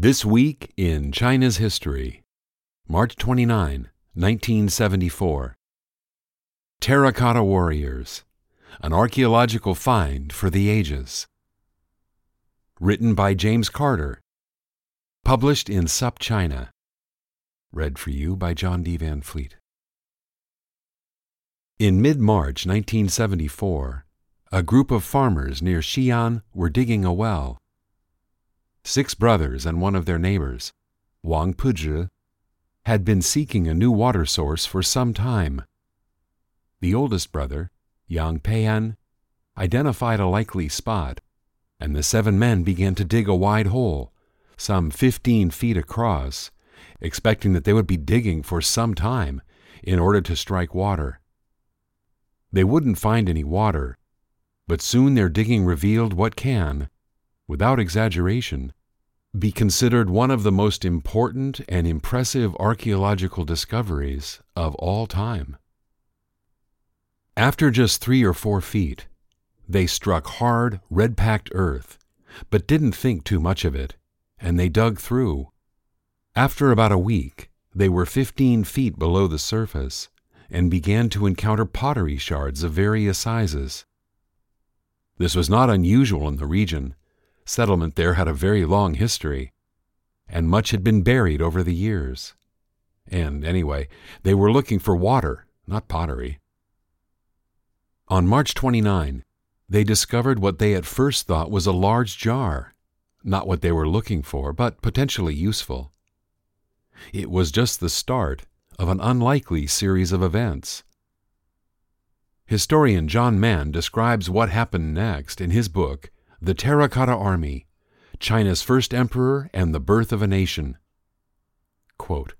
This week in China's history, March 29, 1974. Terracotta Warriors, an archaeological find for the ages. Written by James Carter. Published in SupChina. Read for you by John D. Van Fleet. In mid March 1974, a group of farmers near Xi'an were digging a well. Six brothers and one of their neighbors, Wang Puzhi, had been seeking a new water source for some time. The oldest brother, Yang Pei'an, identified a likely spot, and the seven men began to dig a wide hole, some fifteen feet across, expecting that they would be digging for some time in order to strike water. They wouldn't find any water, but soon their digging revealed what can, without exaggeration, be considered one of the most important and impressive archaeological discoveries of all time. After just three or four feet, they struck hard, red packed earth, but didn't think too much of it, and they dug through. After about a week, they were 15 feet below the surface and began to encounter pottery shards of various sizes. This was not unusual in the region. Settlement there had a very long history, and much had been buried over the years. And anyway, they were looking for water, not pottery. On March 29, they discovered what they at first thought was a large jar, not what they were looking for, but potentially useful. It was just the start of an unlikely series of events. Historian John Man describes what happened next in his book, The Terracotta Army China's First Emperor and the Birth of a Nation. Quote,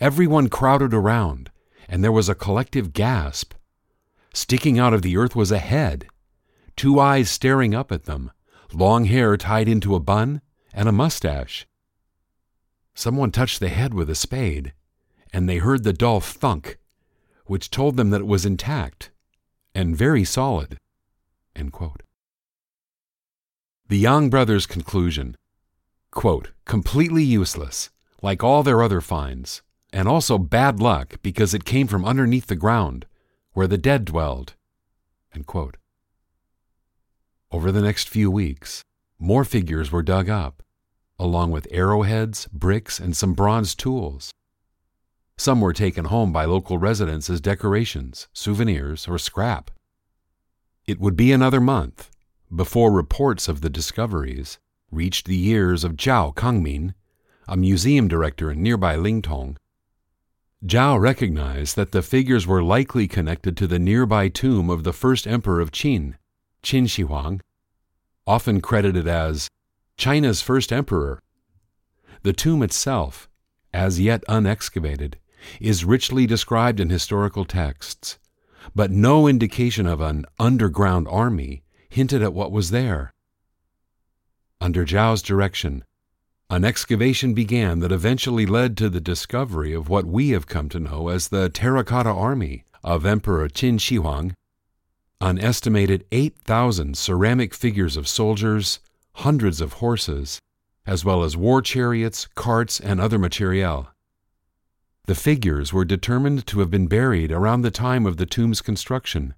Everyone crowded around, and there was a collective gasp. Sticking out of the earth was a head, two eyes staring up at them, long hair tied into a bun, and a mustache. Someone touched the head with a spade, and they heard the dull thunk, which told them that it was intact and very solid. The Yang brothers' conclusion quote, completely useless, like all their other finds, and also bad luck because it came from underneath the ground, where the dead dwelled. Over the next few weeks, more figures were dug up, along with arrowheads, bricks, and some bronze tools. Some were taken home by local residents as decorations, souvenirs, or scrap. It would be another month before reports of the discoveries reached the ears of Zhao Kangmin, a museum director in nearby Lintong. Zhao recognized that the figures were likely connected to the nearby tomb of the first emperor of Qin, Qin Shi Huang, often credited as China's first emperor. The tomb itself, as yet unexcavated, is richly described in historical texts, but no indication of an underground army hinted at what was there. Under Zhao's direction, an excavation began that eventually led to the discovery of what we have come to know as the Terracotta Army of Emperor Qin Shi Huang. An estimated 8,000 ceramic figures of soldiers, hundreds of horses, as well as war chariots, carts, and other materiel. The figures were determined to have been buried around the time of the tomb's construction,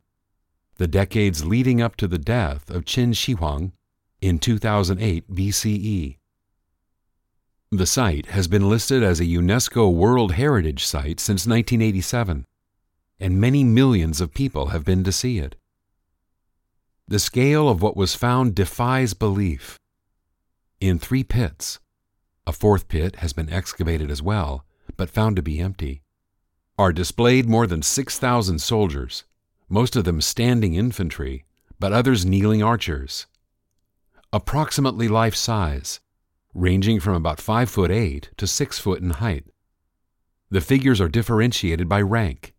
the decades leading up to the death of Qin Shi Huang in 2008 BCE. The site has been listed as a UNESCO World Heritage Site since 1987, and many millions of people have been to see it. The scale of what was found defies belief. In three pits, a fourth pit has been excavated as well, but found to be empty, are displayed more than 6,000 soldiers, most of them standing infantry, but others kneeling archers. Approximately life size, ranging from about 5 foot 8 to 6 foot in height. The figures are differentiated by rank.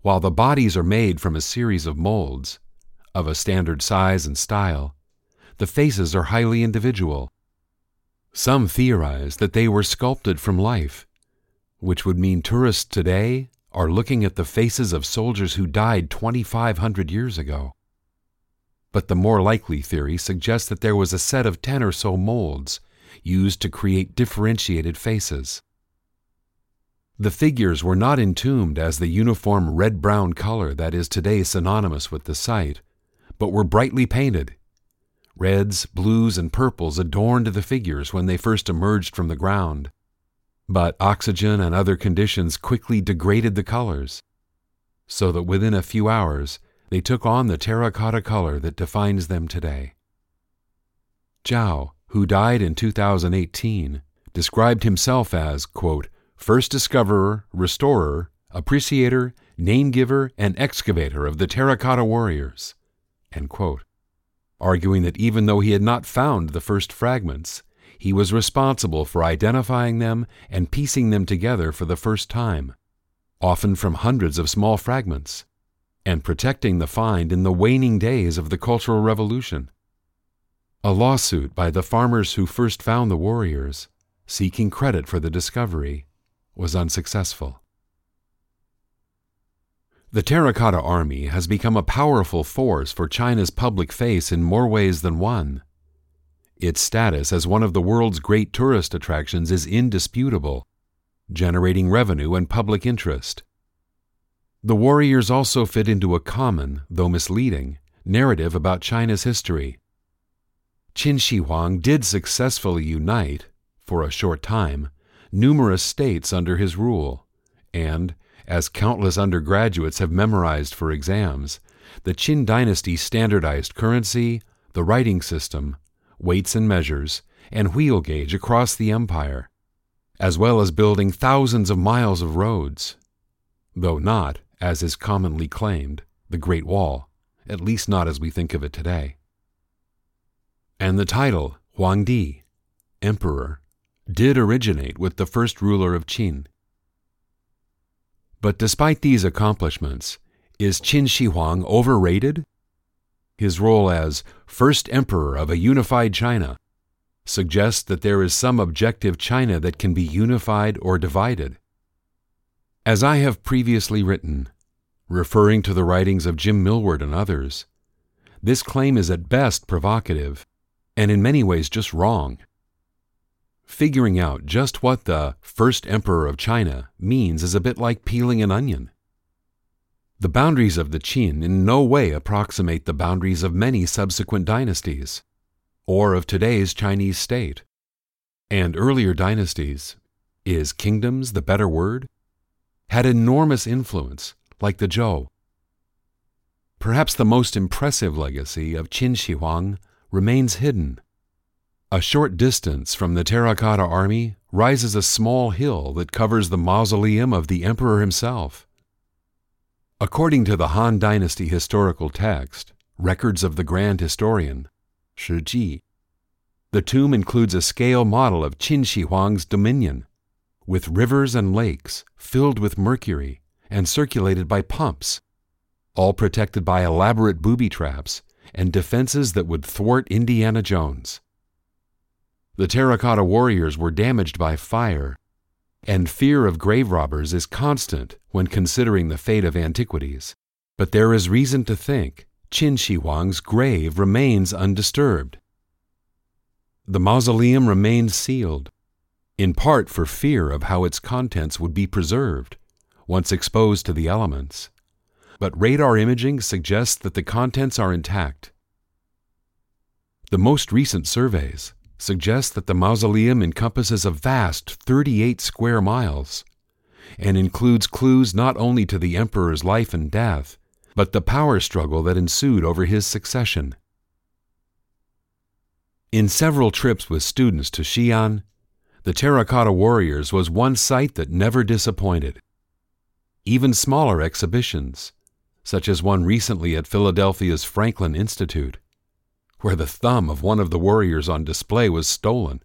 While the bodies are made from a series of molds, of a standard size and style, the faces are highly individual. Some theorize that they were sculpted from life, which would mean tourists today are looking at the faces of soldiers who died 2,500 years ago. But the more likely theory suggests that there was a set of 10 or so molds used to create differentiated faces. The figures were not entombed as the uniform red brown color that is today synonymous with the site, but were brightly painted. Reds, blues, and purples adorned the figures when they first emerged from the ground. But oxygen and other conditions quickly degraded the colors, so that within a few hours they took on the terracotta color that defines them today. Zhao, who died in 2018, described himself as, quote, first discoverer, restorer, appreciator, name giver, and excavator of the terracotta warriors, arguing that even though he had not found the first fragments, he was responsible for identifying them and piecing them together for the first time, often from hundreds of small fragments, and protecting the find in the waning days of the Cultural Revolution. A lawsuit by the farmers who first found the warriors, seeking credit for the discovery, was unsuccessful. The Terracotta Army has become a powerful force for China's public face in more ways than one. Its status as one of the world's great tourist attractions is indisputable, generating revenue and public interest. The warriors also fit into a common, though misleading, narrative about China's history. Qin Shi Huang did successfully unite, for a short time, numerous states under his rule, and, as countless undergraduates have memorized for exams, the Qin dynasty standardized currency, the writing system, weights and measures, and wheel gauge across the empire, as well as building thousands of miles of roads, though not, as is commonly claimed, the Great Wall, at least not as we think of it today. And the title, Huangdi, Emperor, did originate with the first ruler of Qin. But despite these accomplishments, is Qin Shi Huang overrated? His role as first emperor of a unified China, suggests that there is some objective China that can be unified or divided. As I have previously written, referring to the writings of Jim Millward and others, this claim is at best provocative, and in many ways just wrong. Figuring out just what the first emperor of China means is a bit like peeling an onion. The boundaries of the Qin in no way approximate the boundaries of many subsequent dynasties, or of today's Chinese state. And earlier dynasties, is kingdoms the better word? Had enormous influence, like the Zhou. Perhaps the most impressive legacy of Qin Shi Huang remains hidden. A short distance from the Terracotta Army rises a small hill that covers the mausoleum of the emperor himself. According to the Han Dynasty historical text, Records of the Grand Historian, Shi Ji, the tomb includes a scale model of Qin Shi Huang's dominion, with rivers and lakes filled with mercury and circulated by pumps, all protected by elaborate booby traps and defenses that would thwart Indiana Jones. The terracotta warriors were damaged by fire and fear of grave robbers is constant when considering the fate of antiquities. But there is reason to think Qin Shi Huang's grave remains undisturbed. The mausoleum remained sealed, in part for fear of how its contents would be preserved once exposed to the elements. But radar imaging suggests that the contents are intact. The most recent surveys suggests that the mausoleum encompasses a vast 38 square miles and includes clues not only to the emperor's life and death, but the power struggle that ensued over his succession. In several trips with students to Xi'an, the Terracotta Warriors was one sight that never disappointed. Even smaller exhibitions, such as one recently at Philadelphia's Franklin Institute, where the thumb of one of the warriors on display was stolen,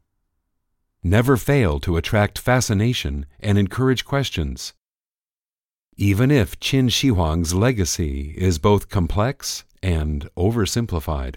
never fail to attract fascination and encourage questions. Even if Qin Shi Huang's legacy is both complex and oversimplified.